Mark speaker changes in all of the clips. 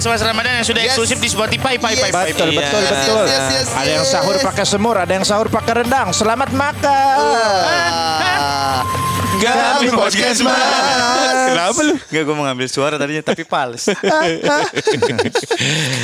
Speaker 1: Semas Ramadan yang sudah
Speaker 2: Yes.
Speaker 1: eksklusif di Spotify. Pai, pai, pai.
Speaker 3: Betul,
Speaker 1: Iya.
Speaker 3: betul, betul.
Speaker 2: Yes, yes, yes,
Speaker 3: Ada yang
Speaker 2: yes.
Speaker 3: sahur pakai semur, ada yang sahur pakai rendang. Selamat makan.
Speaker 2: Ah.
Speaker 1: Kami
Speaker 2: podcast mas.
Speaker 1: Kenapa lu? Enggak, gue mau ngambil suara tadinya, tapi pals.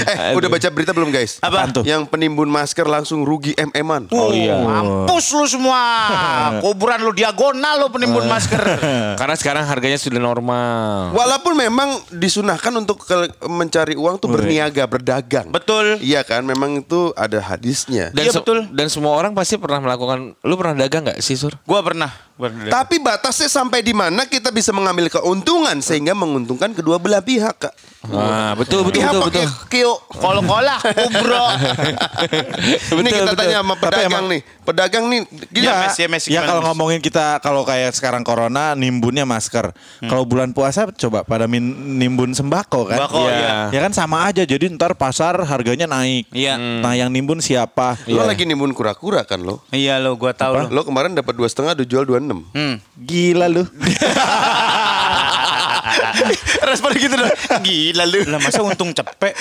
Speaker 2: Eh, udah baca berita belum guys?
Speaker 1: Apa?
Speaker 3: tuh?
Speaker 2: Yang penimbun masker langsung rugi MM-an.
Speaker 1: Oh iya. Mampus lu semua. Kuburan lu diagonal lu penimbun masker.
Speaker 4: Karena sekarang harganya sudah normal.
Speaker 2: Walaupun memang disunahkan untuk mencari uang tuh berniaga, berdagang.
Speaker 1: Betul.
Speaker 2: Iya kan, memang itu ada hadisnya.
Speaker 4: Dan
Speaker 1: Iya, betul.
Speaker 4: Dan semua orang pasti pernah melakukan. Lu pernah dagang nggak sih sur?
Speaker 1: Gua pernah.
Speaker 2: Tapi batasnya sampai di mana kita bisa mengambil keuntungan sehingga menguntungkan kedua belah pihak, Kak.
Speaker 4: Wah betul betul
Speaker 2: Pihak
Speaker 4: betul betul.
Speaker 2: kio.
Speaker 1: Kol-kolah, kubro.
Speaker 2: Ini kita
Speaker 3: betul.
Speaker 2: tanya sama pedagang
Speaker 3: emang-
Speaker 2: nih. Pedagang nih, gini
Speaker 1: Ya,
Speaker 3: Ya,
Speaker 1: ya,
Speaker 3: ya kalau ngomongin kita kalau kayak sekarang corona nimbunnya masker. Kalau bulan puasa coba pada min- nimbun sembako kan.
Speaker 1: Sembako,
Speaker 3: Iya.
Speaker 1: iya.
Speaker 3: Ya kan sama aja. Jadi ntar pasar harganya naik.
Speaker 1: Iya.
Speaker 3: Nah yang nimbun siapa?
Speaker 2: Lo lagi nimbun kura-kura kan lo?
Speaker 1: Iya lo, gua tahu lo.
Speaker 2: Lo kemarin dapat dua setengah, udah jual dua enam.
Speaker 1: Hmm.
Speaker 3: Gila lu.
Speaker 1: Respon gitu dong. Gila lu. Lah masa untung cepet.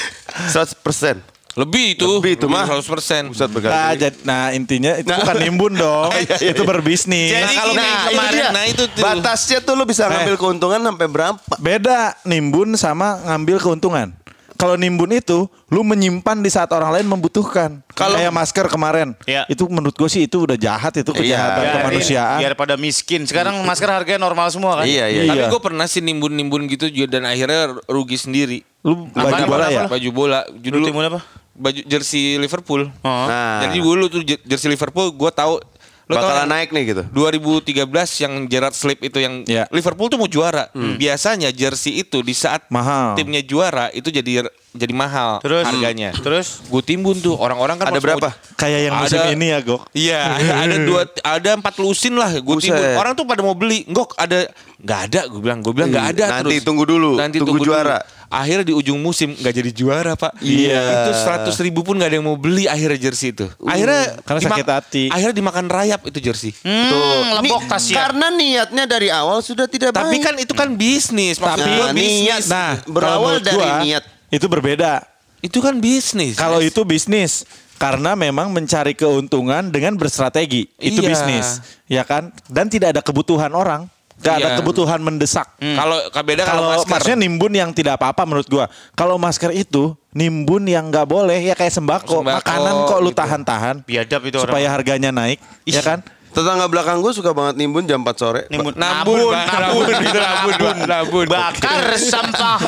Speaker 2: Seratus persen.
Speaker 4: Lebih itu.
Speaker 2: Lebih itu, mah.
Speaker 4: 100%.
Speaker 2: Pusat
Speaker 3: Nah, jad- nah intinya itu bukan nimbun dong. itu berbisnis.
Speaker 1: Jadi
Speaker 4: Nah, kalau kayak
Speaker 2: Nah,
Speaker 4: kemarin,
Speaker 2: itu dia.
Speaker 4: nah itu tuh.
Speaker 2: Batasnya tuh lo bisa ngambil keuntungan sampai berapa?
Speaker 3: Beda nimbun sama ngambil keuntungan. Kalau nimbun itu, lu menyimpan di saat orang lain membutuhkan.
Speaker 2: Kalau-
Speaker 3: kayak masker kemarin,
Speaker 1: Iya.
Speaker 3: itu menurut gue sih itu udah jahat, itu kejahatan
Speaker 2: Iya.
Speaker 3: kemanusiaan.
Speaker 1: Biar pada miskin. Sekarang masker harganya normal semua kan?
Speaker 2: Iya, iya.
Speaker 4: Tapi
Speaker 3: Iya.
Speaker 4: gue pernah sih nimbun-nimbun gitu juga dan akhirnya rugi sendiri.
Speaker 3: Lu
Speaker 1: Apa,
Speaker 3: baju
Speaker 1: apa,
Speaker 3: bola
Speaker 1: apa,
Speaker 3: ya?
Speaker 1: apa?
Speaker 4: Baju bola. Judul
Speaker 1: apa?
Speaker 4: baju jersey Liverpool.
Speaker 1: Oh.
Speaker 2: Nah,
Speaker 4: Jadi dulu tuh jer- jersey Liverpool gue tahu lo
Speaker 2: bakalan
Speaker 4: yang
Speaker 2: naik nih gitu.
Speaker 4: 2013 yang Gerrard Slip itu yang
Speaker 3: Ya.
Speaker 4: Liverpool tuh mau juara. Biasanya jersey itu di saat
Speaker 3: Mahal.
Speaker 4: timnya juara itu jadi jadi mahal
Speaker 1: Terus
Speaker 4: harganya.
Speaker 1: Terus
Speaker 4: Gue timbun tuh orang-orang kan
Speaker 2: Ada berapa?
Speaker 4: mau-
Speaker 3: Kayak yang musim
Speaker 4: Ada-
Speaker 3: ini ya, Gok.
Speaker 4: Iya, ada dua, ada empat lusin lah. Gue timbun. Orang tuh pada mau beli, nggak ada, nggak ada. Gue bilang, gue bilang nggak ada.
Speaker 2: Nanti
Speaker 4: terus.
Speaker 2: tunggu dulu,
Speaker 4: Nanti
Speaker 2: tunggu
Speaker 4: tunggu,
Speaker 2: juara.
Speaker 4: Dulu. Akhirnya di ujung musim nggak jadi juara pak.
Speaker 3: Iya.
Speaker 4: Itu seratus ribu pun nggak ada yang mau beli akhirnya jersey itu. Akhirnya
Speaker 3: Karena sakit hati.
Speaker 4: Akhirnya dimakan rayap itu jersey.
Speaker 1: Hmm, lebok
Speaker 2: Ni-
Speaker 1: tas ya.
Speaker 2: Karena niatnya dari awal sudah tidak
Speaker 4: Tapi
Speaker 2: baik.
Speaker 4: kan itu kan bisnis. Maksud
Speaker 3: Tapi
Speaker 4: bisnis.
Speaker 2: niat.
Speaker 3: Nah,
Speaker 2: Berawal dari
Speaker 3: gua,
Speaker 2: niat.
Speaker 3: Itu berbeda.
Speaker 4: itu kan bisnis.
Speaker 3: Kalau itu bisnis karena memang mencari keuntungan dengan berstrategi. Itu
Speaker 4: Iya.
Speaker 3: bisnis, ya kan? Dan tidak ada kebutuhan orang. Gak ada
Speaker 4: Iya.
Speaker 3: kebutuhan mendesak.
Speaker 4: Kalau beda kalau
Speaker 3: Kalau
Speaker 4: masker.
Speaker 3: maksudnya nimbun yang tidak apa-apa menurut gua. Kalau masker itu nimbun yang nggak boleh ya kayak sembako,
Speaker 4: Sembako,
Speaker 3: makanan kok lu
Speaker 4: gitu.
Speaker 3: tahan-tahan
Speaker 1: Biadab itu
Speaker 3: supaya
Speaker 1: orang.
Speaker 3: harganya naik, ya kan?
Speaker 2: Tetangga belakang gue suka banget nimbun jam 4 sore.
Speaker 1: Nimbun.
Speaker 4: Nabun, nabun, nabun, nabun, nabun.
Speaker 1: Bakar sampah.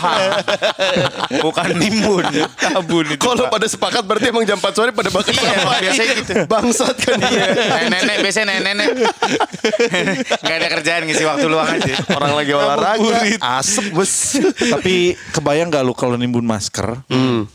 Speaker 1: Bukan nimbun. Nabun itu.
Speaker 2: Kalau pada sepakat berarti emang jam 4 sore pada bakar
Speaker 1: Iya,
Speaker 2: sampah.
Speaker 1: biasanya gitu.
Speaker 2: Bangsat kan dia.
Speaker 1: Nenek-nenek biasanya nenek-nenek. Gak ada kerjaan ngisi waktu luang aja.
Speaker 2: Orang lagi olahraga, asep bos.
Speaker 3: Tapi kebayang gak lu kalau nimbun masker,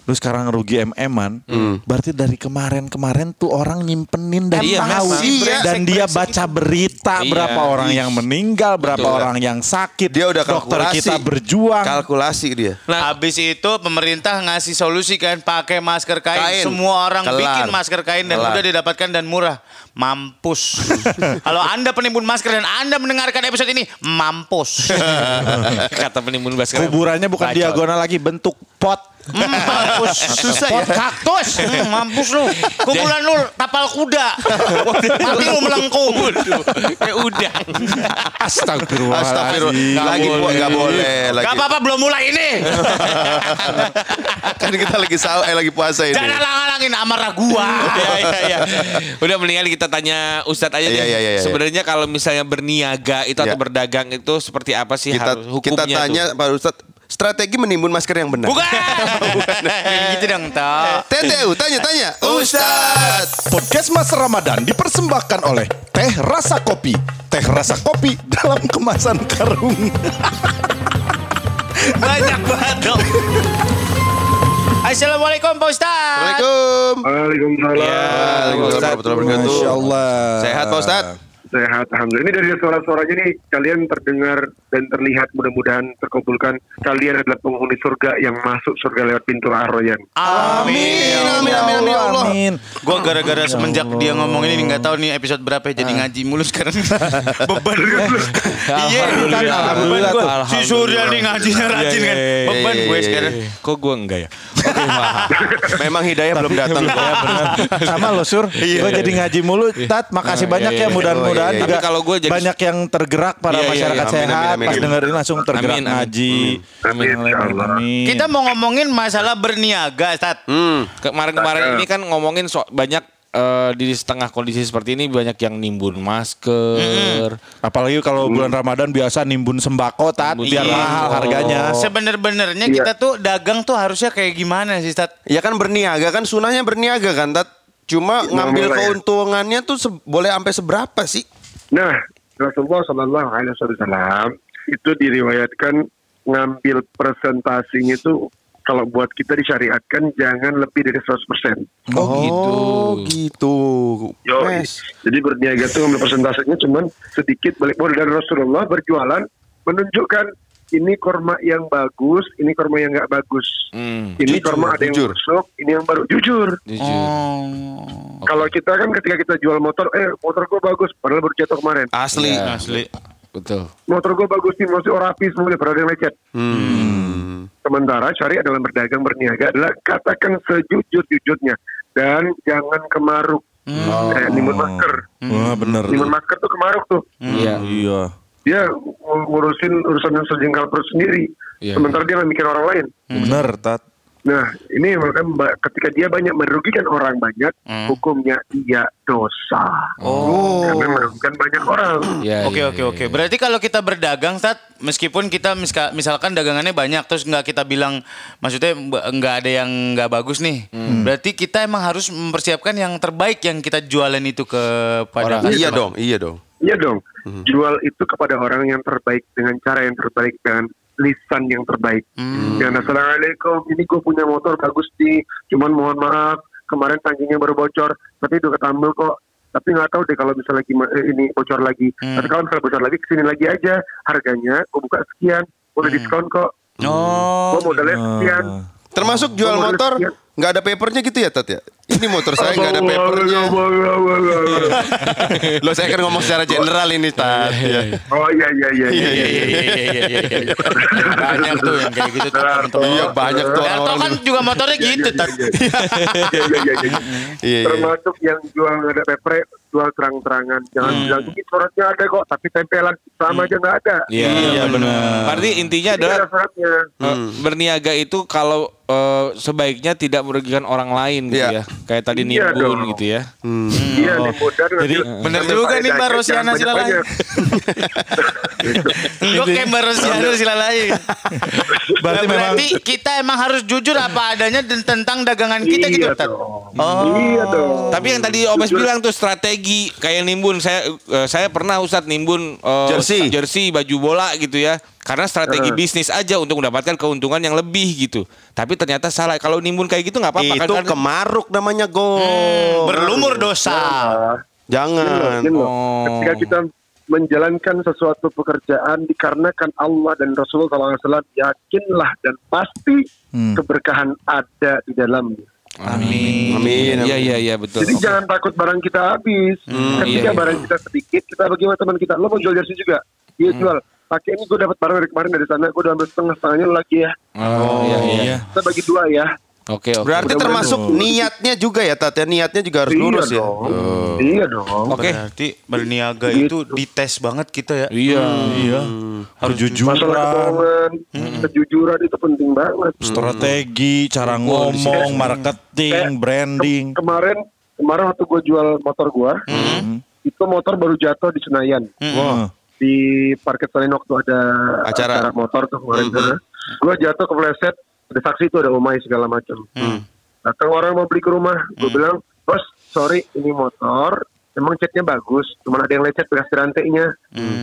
Speaker 3: lu sekarang rugi MM-an, berarti dari kemarin-kemarin tuh orang nyimpenin dan
Speaker 4: Iya,
Speaker 3: tahu.
Speaker 2: Iya.
Speaker 3: dan dia baca berita
Speaker 4: Iya.
Speaker 3: berapa orang yang meninggal, berapa
Speaker 4: Betul.
Speaker 3: orang yang sakit.
Speaker 2: Dia udah
Speaker 3: dokter
Speaker 2: kalkulasi.
Speaker 3: kita berjuang.
Speaker 2: Kalkulasi dia.
Speaker 4: Nah,
Speaker 1: Habis itu pemerintah ngasih solusi kan pakai masker kain.
Speaker 2: Kain.
Speaker 1: Semua orang
Speaker 2: Kelar.
Speaker 1: bikin masker kain dan
Speaker 2: Kelar.
Speaker 1: mudah didapatkan dan murah. Mampus. Kalau Anda penimbun masker dan Anda mendengarkan episode ini, mampus.
Speaker 4: kata penimbun masker.
Speaker 3: Kuburannya bukan
Speaker 1: Bacot.
Speaker 3: diagonal lagi, bentuk pot.
Speaker 1: Mampus. Susah
Speaker 3: Pot
Speaker 1: ya.
Speaker 3: kaktus.
Speaker 1: Hmm, mampus lu. Kumpulan lu tapal kuda. Mati lu melengkung.
Speaker 4: Kayak udah.
Speaker 3: Astagfirullahaladzim.
Speaker 2: Astagfirullah. Lagi bu, nggak boleh lagi.
Speaker 1: Gak apa-apa belum mulai ini.
Speaker 2: Kan kita lagi sahur, eh lagi puasa ini.
Speaker 1: Jangan halang-halangin amarah gua.
Speaker 4: Iya iya iya. Udah mendingan kita tanya Ustadz aja deh.
Speaker 2: iya, iya, iya.
Speaker 4: Sebenarnya kalau misalnya berniaga itu atau
Speaker 2: Iya.
Speaker 4: berdagang itu seperti apa sih
Speaker 2: Kita
Speaker 4: harus
Speaker 2: kita
Speaker 4: hukumnya
Speaker 2: tanya
Speaker 4: tuh?
Speaker 2: Pak Ustadz strategi menimbun masker yang benar.
Speaker 1: Bukan. gitu dong, Toh.
Speaker 2: TTU tanya-tanya. Ustadz.
Speaker 3: Podcast Mas Ramadan dipersembahkan oleh Teh Rasa Kopi. Teh Rasa Kopi dalam kemasan karung.
Speaker 1: Banyak banget dong. Assalamualaikum Pak Ustaz.
Speaker 2: Assalamualaikum.
Speaker 5: Waalaikumsalam.
Speaker 2: Waalaikumsalam warahmatullahi wabarakatuh.
Speaker 3: Masya Allah.
Speaker 2: Sehat Pak?
Speaker 5: Sehat, alhamdulillah. Ini dari suara-suaranya nih kalian terdengar dan terlihat mudah-mudahan terkabulkan. Kalian adalah penghuni surga yang masuk surga lewat pintu Ar-Rayyan.
Speaker 1: Amin.
Speaker 2: Amin, amin, amin, ya Allah.
Speaker 3: Amin.
Speaker 1: Gua gara-gara semenjak dia ngomong ini nggak tahu nih episode berapa ya, jadi ngaji mulu sekarang. Beban Iya,
Speaker 3: Alhamdulillah,
Speaker 1: beban. Si Surya nih ngajinya rajin
Speaker 4: Iya,
Speaker 1: kan.
Speaker 4: iya, iya,
Speaker 1: Beban
Speaker 2: iya,
Speaker 1: gue
Speaker 2: iya,
Speaker 1: sekarang.
Speaker 4: Kok gue enggak ya? Oke.
Speaker 2: Memang hidayah belum datang.
Speaker 3: Sama lo Sur, gue jadi ngaji mulu. Tat, makasih banyak
Speaker 4: iya,
Speaker 3: ya.
Speaker 4: iya.
Speaker 3: Mudah-mudahan
Speaker 2: Oh, iya, iya.
Speaker 3: juga
Speaker 4: Tapi kalau gua jadi-
Speaker 3: banyak yang tergerak para
Speaker 4: Iya, iya,
Speaker 3: masyarakat
Speaker 4: iya.
Speaker 2: Amin,
Speaker 3: sehat.
Speaker 2: amin, amin,
Speaker 3: Pas
Speaker 2: amin.
Speaker 3: dengerin langsung tergerak
Speaker 4: Amin, amin.
Speaker 3: ngaji.
Speaker 5: Amin, insyaallah.
Speaker 3: Amin.
Speaker 1: Kita mau ngomongin masalah berniaga, Tat.
Speaker 2: Hmm.
Speaker 4: Kemarin-kemarin ini kan ngomongin so banyak eh, di setengah kondisi seperti ini banyak yang nimbun masker.
Speaker 3: Apalagi kalau bulan Ramadan biasa nimbun sembako tat
Speaker 4: Nimbun
Speaker 3: biar mahal harganya.
Speaker 1: Sebener-benernya
Speaker 5: Iya.
Speaker 1: kita tuh dagang tuh harusnya kayak gimana sih, Tat?
Speaker 2: Ya kan berniaga kan sunahnya berniaga kan Tat. Cuma ngambil
Speaker 5: mulai ya.
Speaker 2: keuntungannya tuh se- boleh sampai seberapa sih?
Speaker 5: Nah, Rasulullah Shallallahu Alaihi Wasallam itu diriwayatkan ngambil presentasinya itu kalau buat kita disyariatkan jangan lebih dari 100%.
Speaker 2: Oh, gitu. gitu.
Speaker 5: Yo,
Speaker 2: Yes.
Speaker 5: jadi berniaga itu ngambil presentasinya cuman sedikit balik modal dari Rasulullah berjualan menunjukkan ini korma yang bagus, ini korma yang nggak bagus.
Speaker 4: Hmm,
Speaker 5: ini
Speaker 2: jujur,
Speaker 5: korma ada yang
Speaker 2: jujur.
Speaker 5: busuk, ini yang baru jujur.
Speaker 4: jujur.
Speaker 1: Oh.
Speaker 5: Kalau kita kan ketika kita jual motor, eh motor gua bagus, padahal baru jatuh kemarin.
Speaker 2: Asli.
Speaker 4: Iya.
Speaker 1: Asli.
Speaker 4: Betul.
Speaker 5: Motor gua bagus nih, masih orang rapi semuanya, padahal ada yang lecet.
Speaker 2: Hmm.
Speaker 5: Sementara syariat dalam berdagang berniaga adalah katakan sejujur-jujurnya dan jangan kemaruk. Eh, nimbun masker.
Speaker 3: Wah bener.
Speaker 5: Nimbun masker tuh kemaruk tuh.
Speaker 4: Iya.
Speaker 3: Iya.
Speaker 5: Dia ng- ngurusin urusan yang sejengkal perut sendiri.
Speaker 4: Iya,
Speaker 5: Sementara dia nggak mikir orang lain.
Speaker 3: Bener tat.
Speaker 5: Nah, ini makanya ketika dia banyak merugikan orang banyak, hukumnya dia dosa.
Speaker 1: Oh.
Speaker 5: Karena merugikan banyak orang.
Speaker 4: Iya,
Speaker 1: Oke
Speaker 4: iya,
Speaker 1: oke
Speaker 4: iya,
Speaker 1: oke. Berarti kalau kita berdagang, Tat, meskipun kita miska- misalkan dagangannya banyak, terus nggak kita bilang, maksudnya nggak ada yang nggak bagus nih. Berarti kita emang harus mempersiapkan yang terbaik yang kita jualan itu kepada
Speaker 2: Iya
Speaker 1: customer.
Speaker 2: dong, iya dong.
Speaker 5: Iya dong. Jual itu kepada orang yang terbaik dengan cara yang terbaik dengan lisan yang terbaik. Jangan assalamualaikum. Ini gue punya motor bagus nih. Cuman mohon maaf kemarin tangkinya baru bocor. Tapi udah ketambel kok. Tapi nggak tahu deh kalau misalnya lagi eh, ini bocor lagi. Tapi kalau misalnya bocor lagi ke sini lagi aja. Harganya gue buka sekian. Boleh diskon kok.
Speaker 1: Oh.
Speaker 5: Gue modalnya sekian.
Speaker 2: Termasuk jual motor nggak ada papernya gitu ya Tat ya? Ini motor saya nggak ada papernya. Lo saya kan ngomong secara general ini Tat. Ya.
Speaker 5: Oh iya iya iya.
Speaker 1: Iya iya iya iya iya iya, iya. Banyak tuh yang kayak gitu tuh teman-teman.
Speaker 2: Iya banyak tuh orang-orang.
Speaker 1: kan juga motornya gitu, Tat.
Speaker 5: Iya iya iya. iya.
Speaker 2: Iya, iya.
Speaker 5: termasuk yang jual nggak ada pepre jual terang-terangan jangan bilang ini suratnya ada kok tapi tempelan sama aja nggak ada
Speaker 4: Iya,
Speaker 3: Iya, benar.
Speaker 4: Berarti intinya adalah eh, berniaga itu kalau eh, sebaiknya tidak merugikan orang lain gitu
Speaker 2: Iya.
Speaker 4: ya. Kayak tadi
Speaker 5: Iya
Speaker 4: nimbun
Speaker 5: dong.
Speaker 4: gitu ya.
Speaker 5: iya nih modal
Speaker 3: Jadi,
Speaker 1: bener juga nih, Mbak Rosiana Silalai. Gue kayak Mbak Rosiana sila lain.
Speaker 3: Berarti memang
Speaker 1: berarti kita emang harus jujur apa adanya dan tentang dagangan kita gitu,
Speaker 5: iya
Speaker 1: Tat.
Speaker 5: dong
Speaker 1: Oh.
Speaker 5: iya dong
Speaker 4: Tapi yang tadi Obes bilang tuh strategi kayak nimbun saya eh, saya pernah Ustadz nimbun eh,
Speaker 2: Jersey.
Speaker 4: jersey baju bola gitu ya. Karena strategi
Speaker 5: Eh.
Speaker 4: bisnis aja untuk mendapatkan keuntungan yang lebih gitu. Tapi ternyata salah. Kalau nimbun kayak gitu nggak apa-apa
Speaker 2: Itu
Speaker 4: kan?
Speaker 2: kemaruk namanya go.
Speaker 1: Berlumur dosa.
Speaker 2: Jangan.
Speaker 5: Loh,
Speaker 4: Oh.
Speaker 5: ketika kita menjalankan sesuatu pekerjaan dikarenakan Allah dan Rasulullah SAW yakinlah dan pasti keberkahan ada di dalamnya
Speaker 4: Amin.
Speaker 2: Amin,
Speaker 4: Iya
Speaker 2: amin.
Speaker 4: iya iya betul.
Speaker 5: Jadi jangan takut barang kita habis. Ketika
Speaker 4: iya, iya.
Speaker 5: barang kita sedikit, kita bagi sama teman kita. Lo mau jual jersey juga? Dia jual. Pakai ini gue dapat barang dari kemarin dari sana. Gue udah ambil setengah setengahnya lagi ya.
Speaker 4: Oh, iya iya.
Speaker 3: iya.
Speaker 5: Kita bagi dua ya.
Speaker 4: Oke oke.
Speaker 2: Berarti termasuk
Speaker 5: dong.
Speaker 2: niatnya juga ya Tat ya. Niatnya juga harus lurus
Speaker 5: iya
Speaker 2: ya.
Speaker 5: dong. Iya dong.
Speaker 4: Oke.
Speaker 1: Berarti berniaga
Speaker 5: Gitu.
Speaker 1: itu dites banget kita ya.
Speaker 4: Iya.
Speaker 3: iya.
Speaker 5: Masalah
Speaker 3: Kejujuran,
Speaker 5: kebohongan, kejujuran itu penting banget.
Speaker 3: strategi, cara ngomong, marketing,
Speaker 5: Kayak
Speaker 3: branding.
Speaker 5: Ke- kemarin kemarin waktu gue jual motor gue, itu motor baru jatuh di Senayan.
Speaker 3: Wah.
Speaker 5: Di parkir Senayan waktu ada
Speaker 2: Acara.
Speaker 5: motor tuh kemarin sana. Gue jatuh ke fleset, ada saksi itu ada umai segala macam. Datang orang mau beli ke rumah, gue bilang, bos, sorry ini motor, emang catnya bagus, cuman ada yang lecet bekas rantainya,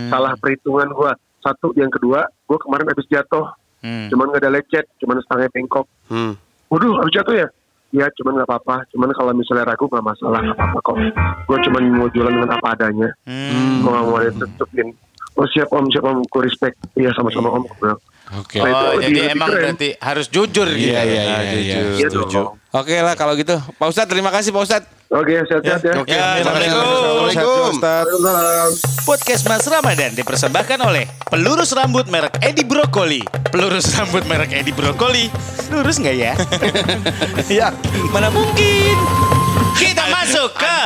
Speaker 5: salah perhitungan gue. Satu, yang kedua, gue kemarin habis jatuh,
Speaker 1: Hmm.
Speaker 5: cuman gak ada lecet, cuman setengah bengkok.
Speaker 2: Hmm.
Speaker 5: Waduh, habis jatuh ya? ya cuman nggak apa-apa. Cuman kalau misalnya ragu nggak masalah, nggak apa-apa kok. Gue cuman mau jualan dengan apa adanya.
Speaker 1: Hmm.
Speaker 5: Gue nggak mau ada tutupin. Oh siap om, siap om, gue respect. Iya sama-sama om. Bilang.
Speaker 4: Oke.
Speaker 5: Nah, itu
Speaker 1: Oh, jadi emang
Speaker 5: keren.
Speaker 1: berarti harus jujur gitu.
Speaker 4: Iya, iya,
Speaker 1: Ah,
Speaker 4: iya,
Speaker 1: jujur.
Speaker 5: Iya
Speaker 2: Setuju.
Speaker 5: dong.
Speaker 4: Oke lah kalau gitu. Pak Ustadz terima kasih Pak Ustadz.
Speaker 5: Oke, sehat-sehat ya.
Speaker 2: Oke.
Speaker 1: Ya,
Speaker 2: Assalamualaikum.
Speaker 3: Assalamualaikum.
Speaker 1: Podcast Mas Ramadan dipersembahkan oleh pelurus rambut merek Edi Brokoli. Pelurus rambut merek Edi Brokoli. Lurus nggak ya?
Speaker 3: Iya.
Speaker 1: Mana mungkin? Kita masuk ke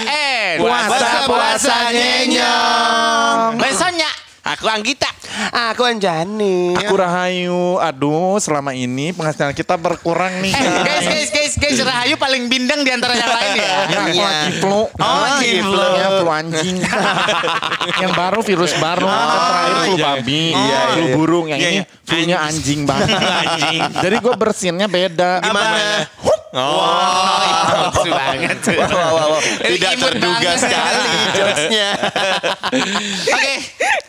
Speaker 1: PPN.
Speaker 2: Puasa-puasa nyenyong.
Speaker 1: Besoknya
Speaker 4: Aku Anggita.
Speaker 2: Aku Anjani.
Speaker 3: Aku Rahayu. Aduh, selama ini penghasilan kita berkurang nih.
Speaker 1: Eh, guys, guys, guys, guys, Rahayu paling bindeng di antara yang lain ya.
Speaker 3: Ya, aku
Speaker 2: Iya.
Speaker 3: lagi flu.
Speaker 1: Oh, lagi flu.
Speaker 3: Ya, flu anjing. yang baru virus baru. yang terakhir flu
Speaker 4: iya.
Speaker 3: babi.
Speaker 4: Iya,
Speaker 3: flu
Speaker 4: iya.
Speaker 3: burung. Yang
Speaker 4: Iya,
Speaker 3: ini
Speaker 4: iya.
Speaker 3: flu-nya anjing banget.
Speaker 4: Anjing.
Speaker 3: Jadi gue bersinnya beda.
Speaker 2: Gimana?
Speaker 1: Oh, banget.
Speaker 2: Wah, wah, wah, wah. Tidak terduga sekali jokesnya.
Speaker 4: Oke.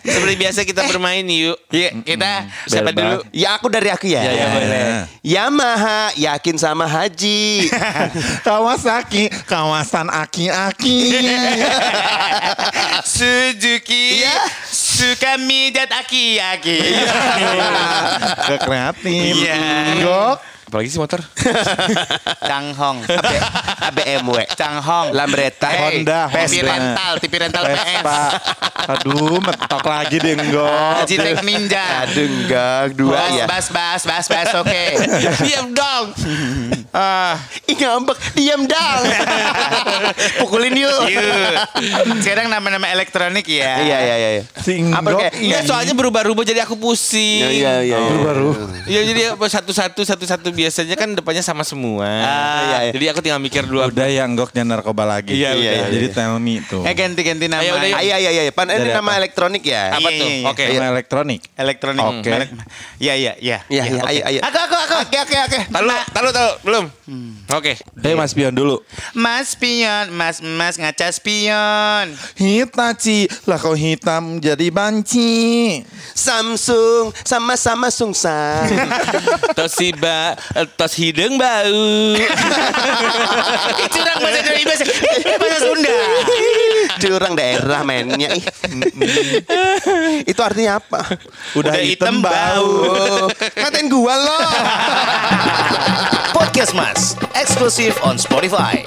Speaker 4: Seperti biasa kita bermain yuk.
Speaker 1: Iya, kita
Speaker 4: Siapa
Speaker 3: Bebas.
Speaker 4: dulu?
Speaker 2: Ya aku dari aku ya.
Speaker 4: Ya, ya, boleh.
Speaker 2: Yamaha yakin sama Haji.
Speaker 3: Kawasaki, kawasan aki-aki.
Speaker 1: Suzuki
Speaker 2: Iya.
Speaker 1: suka mijat aki-aki.
Speaker 3: Gak kreatif.
Speaker 1: Iya.
Speaker 3: Gok.
Speaker 4: Apalagi sih motor?
Speaker 1: Changhong.
Speaker 2: BMW.
Speaker 1: Changhong.
Speaker 2: Lambretta.
Speaker 1: Hey,
Speaker 3: Honda,
Speaker 1: TV
Speaker 3: Honda.
Speaker 1: rental, TV rental PS.
Speaker 3: Vespa. Aduh, mentok lagi deh.
Speaker 1: Citek Ninja.
Speaker 2: Aduh enggak dua
Speaker 1: Bas,
Speaker 2: ya.
Speaker 1: bas, bas, bas, bas, oke.
Speaker 4: Diam dong. Ah,
Speaker 2: Ih ngambek, diam dong. Pukulin yuk.
Speaker 1: Yuk. Sekarang nama-nama elektronik ya.
Speaker 2: Iya iya iya. iya.
Speaker 3: Si
Speaker 2: Apa
Speaker 3: Gok.
Speaker 2: kayak
Speaker 4: Iya soalnya berubah-ubah jadi aku pusing.
Speaker 2: Iya iya iya.
Speaker 3: Baru.
Speaker 4: Iya jadi satu-satu satu-satu biasanya kan depannya sama semua.
Speaker 2: Ah, iya, iya.
Speaker 4: Jadi aku tinggal mikir dua.
Speaker 3: Udah ya Gok jangan narkoba lagi.
Speaker 4: Iya,
Speaker 2: iya, iya,
Speaker 3: Jadi
Speaker 2: iya.
Speaker 3: tell me tuh.
Speaker 1: Eh ganti-ganti nama.
Speaker 4: Ayo, udah.
Speaker 2: Iya iya iya. Pan ini nama
Speaker 3: apa?
Speaker 2: elektronik ya.
Speaker 4: Apa
Speaker 1: Iya,
Speaker 4: tuh?
Speaker 1: iya, iya.
Speaker 4: Oke.
Speaker 3: Sama elektronik.
Speaker 1: Elektronik.
Speaker 3: Oke.
Speaker 1: Iya, iya, iya.
Speaker 2: Iya iya ayo ayo.
Speaker 1: Aku, aku, aku.
Speaker 2: Oke oke oke.
Speaker 4: Tahu, tahu, tahu, belum? Oke.
Speaker 3: Eh Mas Pion dulu.
Speaker 1: Mas spion, mas, mas ngaca spion.
Speaker 3: Hitachi, lah kau hitam jadi banci.
Speaker 2: Samsung sama-sama sungsang.
Speaker 4: Toshiba, eh, tos hidung bau.
Speaker 1: Curang bahasa Indonesia. Bahasa Sunda.
Speaker 2: Curang daerah mainnya ih. Itu artinya apa?
Speaker 3: Udah,
Speaker 1: Udah hitam
Speaker 3: hitam bau.
Speaker 2: Oh, ngatain gua loh.
Speaker 6: Podcast Mas, eksklusif on Spotify.